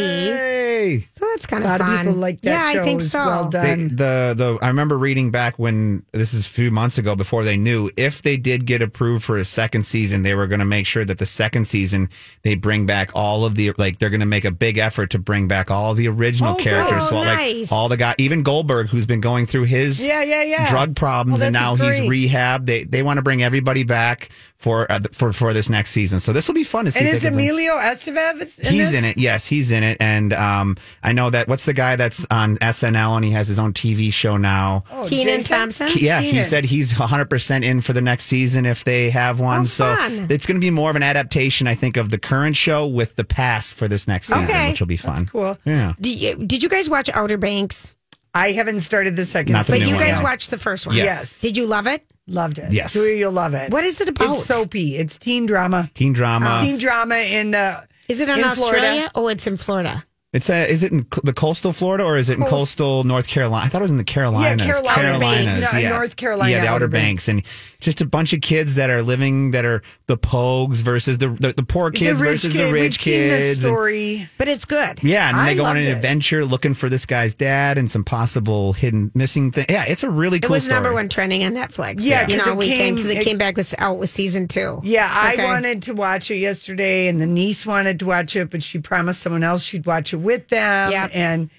Speaker 1: Hey.
Speaker 3: So that's kind
Speaker 2: a
Speaker 3: of
Speaker 2: lot
Speaker 3: fun.
Speaker 2: of people like that
Speaker 3: yeah,
Speaker 2: show.
Speaker 3: I think so.
Speaker 2: Well
Speaker 1: They, the the I remember reading back when this is a few months ago before they knew if they did get approved for a second season, they were going to make sure that the second season they bring back all of the like they're going to make a big effort to bring back all the original
Speaker 2: Oh,
Speaker 1: characters.
Speaker 3: good.
Speaker 1: so
Speaker 3: Nice.
Speaker 1: like all the guy, even Goldberg, who's been going through his
Speaker 2: Yeah, yeah, yeah.
Speaker 1: drug problems,
Speaker 2: Oh,
Speaker 1: and now
Speaker 2: great.
Speaker 1: he's rehab. They they want to bring everybody back for uh, for for this next season. So this will be fun to see.
Speaker 2: and is
Speaker 1: they bring-
Speaker 2: Emilio Estevez in
Speaker 1: He's
Speaker 2: this?
Speaker 1: in it. Yes, he's in it. And um, Um, I know that what's the guy that's on SNL and he has his own TV show now.
Speaker 2: Oh,
Speaker 3: Kenan
Speaker 2: Jason?
Speaker 3: Thompson.
Speaker 1: Yeah, he said he's 100% in for the next season if they have one.
Speaker 3: Oh,
Speaker 1: so
Speaker 3: fun.
Speaker 1: it's going to be more of an adaptation, I think, of the current show with the past for this next season,
Speaker 3: Okay.
Speaker 1: which will be fun.
Speaker 2: cool.
Speaker 1: Yeah.
Speaker 3: Did you, did you guys watch Outer Banks?
Speaker 2: I haven't started the second
Speaker 1: the.
Speaker 3: But you
Speaker 1: one,
Speaker 3: guys
Speaker 1: no.
Speaker 3: watched the first one.
Speaker 1: Yes.
Speaker 2: Yes.
Speaker 3: Did you love it?
Speaker 2: Loved it.
Speaker 1: Yes.
Speaker 2: Julia, you'll love it.
Speaker 3: What is it about?
Speaker 2: It's soapy. It's teen drama.
Speaker 1: Teen drama.
Speaker 2: teen drama in the.
Speaker 3: Is it in,
Speaker 2: in
Speaker 3: Australia?
Speaker 2: Florida.
Speaker 3: Oh, it's in Florida.
Speaker 1: It's a, is it in the coastal Florida or is it in
Speaker 2: Coast-
Speaker 1: coastal North Carolina? I thought it was in the Carolinas.
Speaker 2: Carolina
Speaker 1: Carolinas,
Speaker 2: Banks.
Speaker 1: Yeah.
Speaker 2: North Carolina,
Speaker 1: Yeah, the Outer
Speaker 2: Outer
Speaker 1: Banks. And just a bunch of kids that are living that are the pogues versus the the, the poor kids
Speaker 2: the
Speaker 1: versus
Speaker 2: kid.
Speaker 1: the
Speaker 2: We've
Speaker 1: rich
Speaker 2: seen this
Speaker 1: kids. and-
Speaker 2: story.
Speaker 3: But it's good.
Speaker 1: yeah, and then
Speaker 2: I
Speaker 1: they go on an
Speaker 2: it.
Speaker 1: adventure looking for this guy's dad and some possible hidden missing thing. Yeah, it's a really cool.
Speaker 3: It was
Speaker 1: story.
Speaker 3: number one trending on Netflix.
Speaker 2: Yeah,
Speaker 3: you
Speaker 2: 'cause
Speaker 3: know,
Speaker 2: it
Speaker 3: weekend because it,
Speaker 2: it-
Speaker 3: came back with out with season two.
Speaker 2: Yeah, I wanted to watch it yesterday, and the niece wanted to watch it, but she promised someone else she'd watch it with them.
Speaker 3: Yep.
Speaker 2: And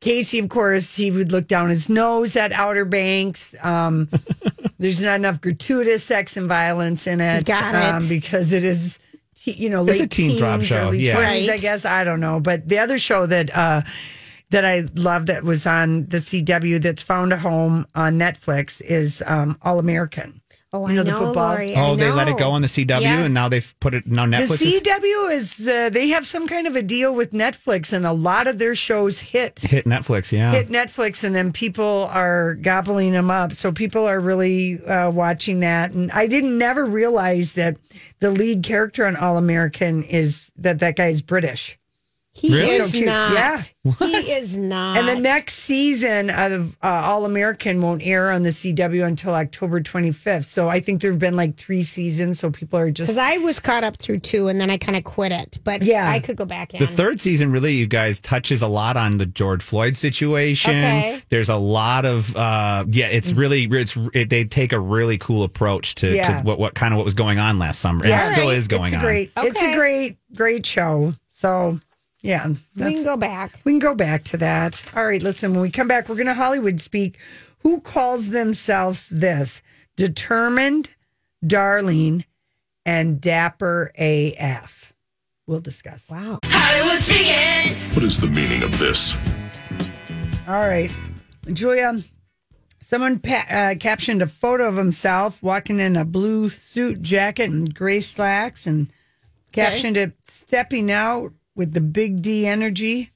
Speaker 2: Casey, of course, he would look down his nose at Outer Banks. Um, there's not enough gratuitous sex and violence in it,
Speaker 3: Got
Speaker 2: um,
Speaker 3: it.
Speaker 2: because it is, te- you know,
Speaker 1: It's a teen drama
Speaker 2: teens,
Speaker 1: show,
Speaker 2: early
Speaker 1: yeah.
Speaker 2: 20s, I guess. I don't know, but the other show that uh, that I love that was on the CW that's found a home on Netflix is um, All American.
Speaker 3: Oh,
Speaker 2: You
Speaker 3: I
Speaker 2: know the football?
Speaker 3: Lori. I
Speaker 1: Oh, they let it go on the CW,
Speaker 3: Yeah.
Speaker 1: and now they've put it. Now Netflix.
Speaker 2: the
Speaker 1: is-
Speaker 2: CW is uh, they have some kind of a deal with Netflix, and a lot of their shows hit
Speaker 1: hit Netflix. Yeah.
Speaker 2: hit Netflix, and then people are gobbling them up. So people are really uh, watching that. And I didn't never realize that the lead character on All American is that that guy is British.
Speaker 3: He
Speaker 1: Really?
Speaker 3: is
Speaker 2: So
Speaker 3: not.
Speaker 2: Yeah.
Speaker 3: He is not.
Speaker 2: And the next season of uh, All American won't air on the CW until October 25th. So I think there have been like three seasons. So people are just
Speaker 3: because I was caught up through two, and then I kind of quit it. But
Speaker 2: Yeah.
Speaker 3: I could go back in.
Speaker 1: The third season really, you guys, touches a lot on the George Floyd situation.
Speaker 3: Okay.
Speaker 1: There's a lot of, uh, yeah, it's really, it's it, they take a really cool approach to,
Speaker 2: Yeah.
Speaker 1: to what, what kind of what was going on last summer, and it still
Speaker 3: Alright.
Speaker 1: is going
Speaker 2: it's a
Speaker 1: on.
Speaker 2: great, it's a great, great show. So yeah,
Speaker 3: we can go back.
Speaker 2: We can go back to that. All right, listen, when we come back, we're going to Hollywood speak. Who calls themselves this? Determined, darling, and dapper AF. We'll discuss.
Speaker 3: Wow. Hollywood speaking.
Speaker 11: What is the meaning of this?
Speaker 2: All right. Julia, someone pa- uh, captioned a photo of himself walking in a blue suit jacket and gray slacks and captioned it stepping out with the big D energy,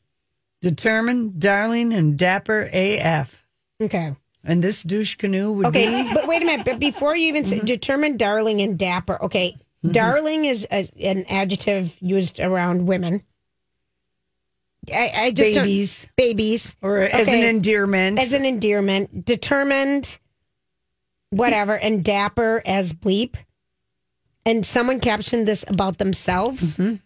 Speaker 2: determined, darling, and dapper AF.
Speaker 3: Okay.
Speaker 2: And this douche canoe would be.
Speaker 3: Okay,
Speaker 2: be
Speaker 3: but wait a minute. But before you even say mm-hmm. determined, darling, and dapper. Okay, mm-hmm. darling is a, an adjective used around women. I, I just don't-
Speaker 2: babies
Speaker 3: babies
Speaker 2: or as an
Speaker 3: Okay.
Speaker 2: endearment.
Speaker 3: as an endearment. Determined, whatever, and dapper as bleep. And someone captioned this about themselves. Mm-hmm.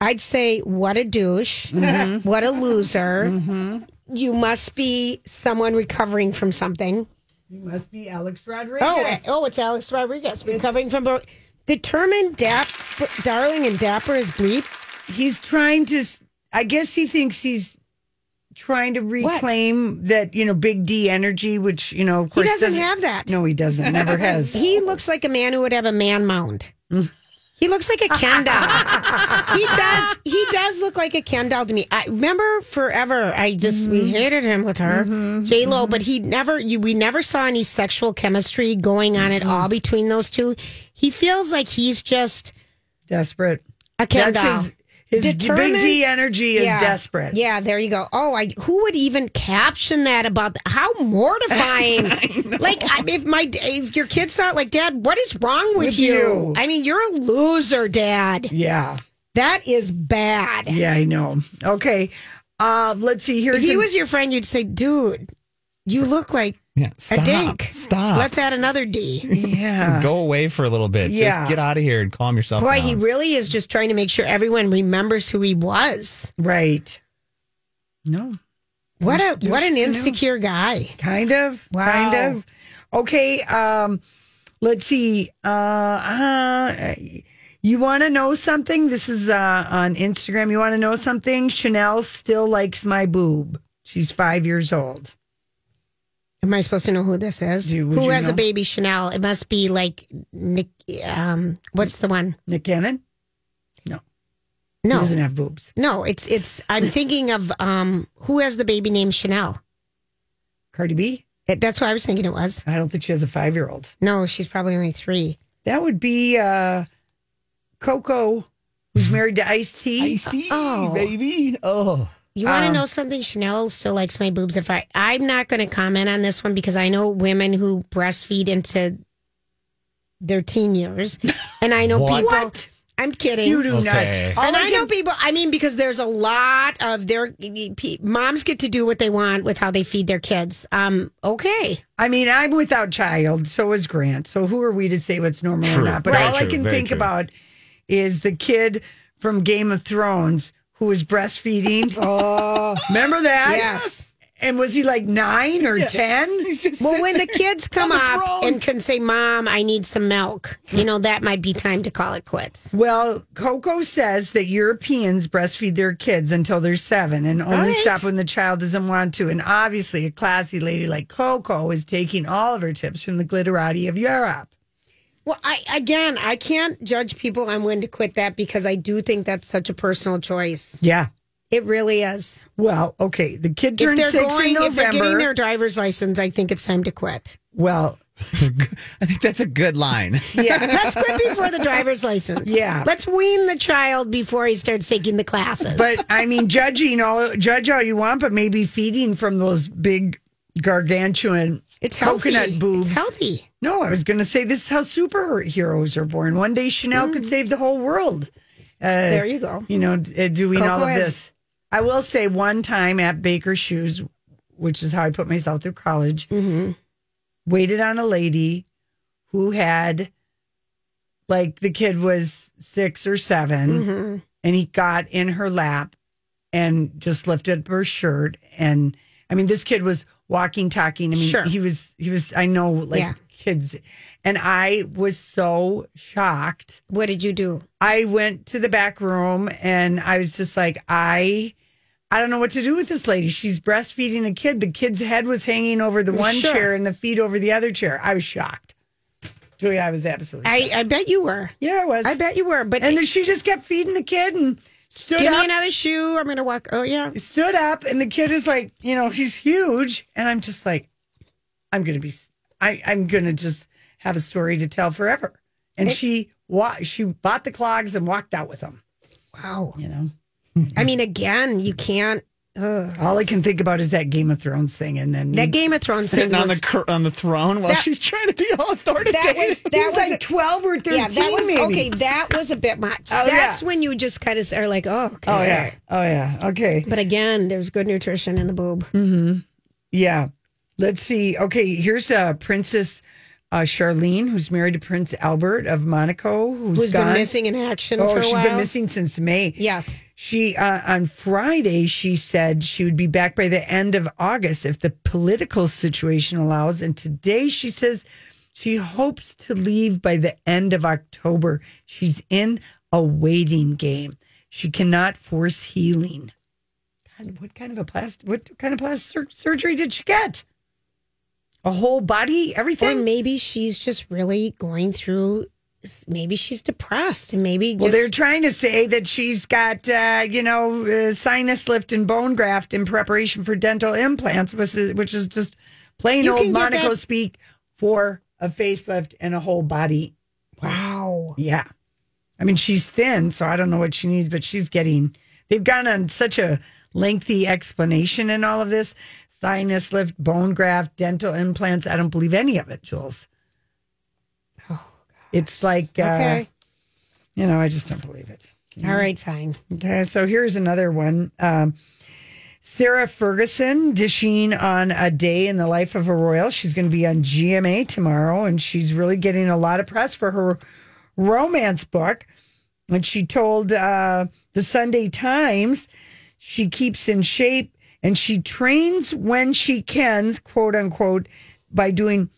Speaker 3: I'd say, what a douche, mm-hmm. what a loser. Mm-hmm. You must be someone recovering from something.
Speaker 2: you must be Alex Rodriguez.
Speaker 3: Oh, eh, oh, it's Alex Rodriguez recovering from bro- determined, dap, darling, and dapper is bleep.
Speaker 2: he's trying to I guess he thinks he's trying to reclaim that you know big d energy which you know of
Speaker 3: He
Speaker 2: course
Speaker 3: doesn't have that.
Speaker 2: no he doesn't never has
Speaker 3: He looks like a man who would have a man mound. Mm. He looks like a Ken doll. he does. He does look like a Ken doll to me. I remember forever. I just we mm-hmm. hated him with her mm-hmm. J Lo, mm-hmm. but he never. You, we never saw any sexual chemistry going on at all between those two. He feels like he's just
Speaker 2: desperate
Speaker 3: a Ken
Speaker 2: that's
Speaker 3: doll.
Speaker 2: his his big d energy is
Speaker 3: Yeah.
Speaker 2: desperate
Speaker 3: Yeah, there you go. Oh, I who would even caption that about th- how mortifying? like, I, if my if your kid's saw it, like, Dad, what is wrong with,
Speaker 2: With
Speaker 3: you?
Speaker 2: you.
Speaker 3: I mean, you're a loser, Dad.
Speaker 2: yeah
Speaker 3: That is bad.
Speaker 2: yeah i know okay uh let's see Here,
Speaker 3: If he was your friend, you'd say, "Dude, you look like
Speaker 1: Yeah,
Speaker 3: a dink.
Speaker 1: Stop.
Speaker 3: Let's add another D."
Speaker 2: yeah
Speaker 1: Go away for a little bit.
Speaker 2: Yeah.
Speaker 1: Just get out of here and calm yourself
Speaker 3: Boy,
Speaker 1: down.
Speaker 3: he really is just trying to make sure everyone remembers who he was.
Speaker 2: right no
Speaker 3: What a what an insecure guy.
Speaker 2: kind of
Speaker 3: Wow.
Speaker 2: kind of okay um let's see uh, uh you want to know something this is uh on instagram you want to know something chanel still likes my boob she's five years old
Speaker 3: Am I supposed to know who this is?
Speaker 2: Do- would
Speaker 3: who has
Speaker 2: know?
Speaker 3: a baby Chanel? It must be like Nick. Um, what's the one?
Speaker 2: nick cannon no
Speaker 3: No,
Speaker 2: he doesn't have boobs
Speaker 3: no. It's it's. I'm thinking of um, who has the baby named Chanel.
Speaker 2: cardi b
Speaker 3: It, that's what I was thinking it was.
Speaker 2: i don't think she has a five-year-old
Speaker 3: No, she's probably only three.
Speaker 2: that would be uh coco who's married to ice t
Speaker 1: Tea,
Speaker 3: Oh.
Speaker 1: baby. Oh.
Speaker 3: You want to
Speaker 2: Um,
Speaker 3: know something? Chanel still likes my boobs. If I, I'm not going to comment on this one because I know women who breastfeed into their teen years, and I know
Speaker 1: What?
Speaker 3: people.
Speaker 2: What?
Speaker 3: I'm kidding.
Speaker 2: you do
Speaker 1: Okay.
Speaker 2: not
Speaker 3: and I
Speaker 2: I
Speaker 3: know
Speaker 2: can-
Speaker 3: people. I mean, because there's a lot of their moms get to do what they want with how they feed their kids. Um, okay,
Speaker 2: I mean, I'm without child, so is Grant. So who are we to say what's normal
Speaker 1: True.
Speaker 2: or not? But
Speaker 1: Very
Speaker 2: all I can think
Speaker 1: true.
Speaker 2: about is the kid from Game of Thrones who was breastfeeding.
Speaker 3: oh
Speaker 2: Remember that?
Speaker 3: yes.
Speaker 2: And was he like nine or ten?
Speaker 3: Well, when the kids come
Speaker 1: the
Speaker 3: up
Speaker 1: throne.
Speaker 3: and can say, "Mom, I need some milk," you know that might be time to call it quits.
Speaker 2: Well, Coco says that Europeans breastfeed their kids until they're seven and only
Speaker 3: right.
Speaker 2: stop when the child doesn't want to. And obviously, a classy lady like Coco is taking all of her tips from the glitterati of Europe.
Speaker 3: Well, I again, I can't judge people on when to quit that because I do think that's such a personal choice.
Speaker 2: Yeah.
Speaker 3: It really is.
Speaker 2: Well, okay. The kid turned
Speaker 3: they're
Speaker 2: six
Speaker 3: going,
Speaker 2: in
Speaker 3: if they're getting their driver's license, I think it's time to quit.
Speaker 2: well,
Speaker 1: I think that's a good line.
Speaker 3: Yeah, let's quit before the driver's license.
Speaker 2: Yeah.
Speaker 3: let's wean the child before he starts taking the classes.
Speaker 2: But I mean, judging all judge all you want, but maybe feeding from those big gargantuan
Speaker 3: it's healthy.
Speaker 2: coconut boobs.
Speaker 3: It's healthy.
Speaker 2: No, I was going to say this is how superheroes are born. One day Chanel could save the whole world. Uh,
Speaker 3: There you go.
Speaker 2: You know, uh, doing all
Speaker 3: Coco
Speaker 2: of
Speaker 3: has-
Speaker 2: this. I will say one time at Baker Shoes, which is how I put myself through college, waited on a lady who had, like, the kid was six or 7 and he got in her lap and just lifted up her shirt. And I mean, this kid was walking, talking. I mean,
Speaker 3: Sure.
Speaker 2: he was, he was, I know, like
Speaker 3: Yeah.
Speaker 2: kids. And I was so shocked.
Speaker 3: What did you do?
Speaker 2: I went to the back room and I was just like, I, I don't know what to do with this lady. She's breastfeeding a kid. The kid's head was hanging over the one
Speaker 3: Sure.
Speaker 2: chair and the feet over the other chair. I was shocked. Julia, I was absolutely.
Speaker 3: I, I bet you were.
Speaker 2: yeah, I was.
Speaker 3: I bet you were. But
Speaker 2: And then she just kept feeding the kid and stood
Speaker 3: give
Speaker 2: up
Speaker 3: me another shoe. I'm gonna walk. Oh yeah.
Speaker 2: stood up and the kid is like, you know, he's huge. And I'm just like, I'm going to be, I, I'm going to just have a story to tell forever. And she, wa- she bought the clogs and walked out with them,
Speaker 3: Wow.
Speaker 2: you know.
Speaker 3: I mean, again, you can't. Ugh.
Speaker 2: All I can think about is that Game of Thrones thing. And then
Speaker 3: That Game of Thrones thing
Speaker 1: Sitting on
Speaker 3: was.
Speaker 1: the cr- on the throne while
Speaker 3: That-
Speaker 1: she's trying to be all authoritative.
Speaker 3: That was that
Speaker 2: was,
Speaker 3: was
Speaker 2: like 12 or 13,
Speaker 3: yeah, that was
Speaker 2: maybe.
Speaker 3: okay. That was a bit much.
Speaker 2: Oh,
Speaker 3: That's
Speaker 2: yeah.
Speaker 3: when you just kind of are like, oh, okay.
Speaker 2: Oh, yeah. Oh, yeah. Okay.
Speaker 3: But again, there's good nutrition in the boob.
Speaker 2: Yeah. Let's see. Okay, here's uh, Princess uh, Charlene, who's married to Prince Albert of Monaco, who's
Speaker 3: Who's
Speaker 2: gone.
Speaker 3: been missing in action
Speaker 2: Oh,
Speaker 3: for a
Speaker 2: she's
Speaker 3: while.
Speaker 2: been missing since May.
Speaker 3: Yes.
Speaker 2: She uh, on Friday she said she would be back by the end of August if the political situation allows, and today she says she hopes to leave by the end of October. She's in a waiting game. She cannot force healing. God, what kind of a plastic? What kind of plastic sur- surgery did she get? A whole body,
Speaker 3: Or
Speaker 2: everything.
Speaker 3: maybe she's just really going through. Maybe she's depressed, and maybe
Speaker 2: Well, they're trying to say that she's got, uh, you know, uh, sinus lift and bone graft in preparation for dental implants, which is, which is just plain
Speaker 3: You
Speaker 2: old Monaco
Speaker 3: that-
Speaker 2: speak for a facelift and a whole body.
Speaker 3: wow.
Speaker 2: Yeah. I mean, she's thin, so I don't know what she needs, but she's getting, they've gone on such a lengthy explanation in all of this sinus lift, bone graft, dental implants. I don't believe any of it, Jules. Oh, it's like, uh, you know, I just don't believe it.
Speaker 3: All right, fine.
Speaker 2: Okay, so here's another one. Um, Sarah Ferguson dishing on a day in the life of a royal. She's going to be on GMA tomorrow, and she's really getting a lot of press for her romance book. And she told uh, the Sunday Times she keeps in shape and she trains when she can, quote unquote, by doing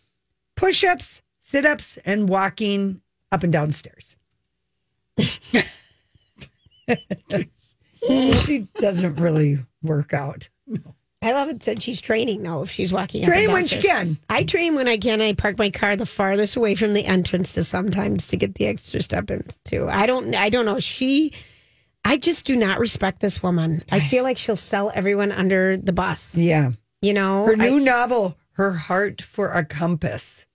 Speaker 2: push ups, sit ups, and walking up and down stairs. So she doesn't really work out.
Speaker 3: I love it that she's training though. If she's walking, up
Speaker 2: Train when she can.
Speaker 3: I train when I can. I park my car the farthest away from the entrance to sometimes to get the extra step in too. I don't. I don't know. She. I just do not respect this woman. I feel like she'll sell everyone under the bus.
Speaker 2: Yeah.
Speaker 3: You know,
Speaker 2: Her new
Speaker 3: I,
Speaker 2: novel, Her Heart for a Compass,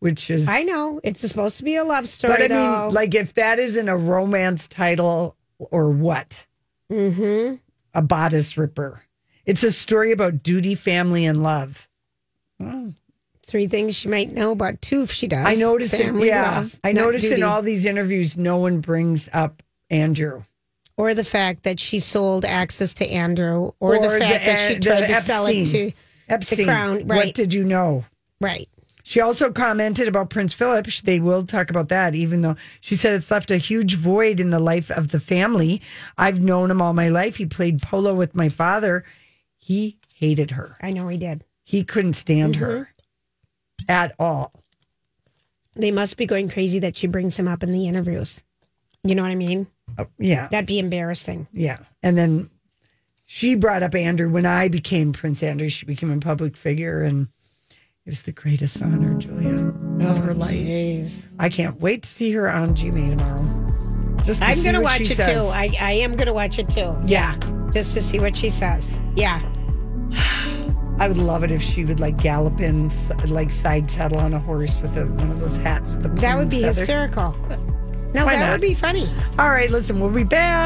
Speaker 2: which is.
Speaker 3: I know it's supposed to be a love story.
Speaker 2: But I
Speaker 3: though.
Speaker 2: mean, like, if that isn't a romance title or what?
Speaker 3: mm-hmm.
Speaker 2: A bodice ripper. It's a story about duty, family, and love.
Speaker 3: three things she might know about two if she does.
Speaker 2: I notice it. Yeah.
Speaker 3: love,
Speaker 2: I
Speaker 3: not
Speaker 2: notice in all these interviews, no one brings up Andrew.
Speaker 3: Or the fact that she sold access to Andrew, or, the
Speaker 2: Or
Speaker 3: fact that
Speaker 2: uh,
Speaker 3: she tried to sell it to
Speaker 2: Epstein.
Speaker 3: crown,
Speaker 2: What did you know?
Speaker 3: right.
Speaker 2: She also commented about Prince Philip. They will talk about that, even though she said it's left a huge void in the life of the family. I've known him all my life. He played polo with my father. He hated her.
Speaker 3: I know he did.
Speaker 2: He couldn't stand her at all.
Speaker 3: They must be going crazy that she brings him up in the interviews. You know what I mean?
Speaker 2: Oh, yeah.
Speaker 3: That'd be embarrassing.
Speaker 2: Yeah. And then she brought up Andrew when I became Prince Andrew. She became a public figure, and it was the greatest honor, Julia, of oh, her life. Geez. I can't wait to see her on GMA tomorrow. Just to
Speaker 3: I'm going
Speaker 2: to
Speaker 3: watch it
Speaker 2: says.
Speaker 3: too. I, I am going to watch it too.
Speaker 2: Yeah.
Speaker 3: Just to see what she says. Yeah.
Speaker 2: I would love it if she would like gallop in, like side saddle on a horse with a, one of those hats. With
Speaker 3: that would be
Speaker 2: feather.
Speaker 3: hysterical. No,
Speaker 2: Why
Speaker 3: that
Speaker 2: not?
Speaker 3: would be funny.
Speaker 2: All right, listen, we'll be back.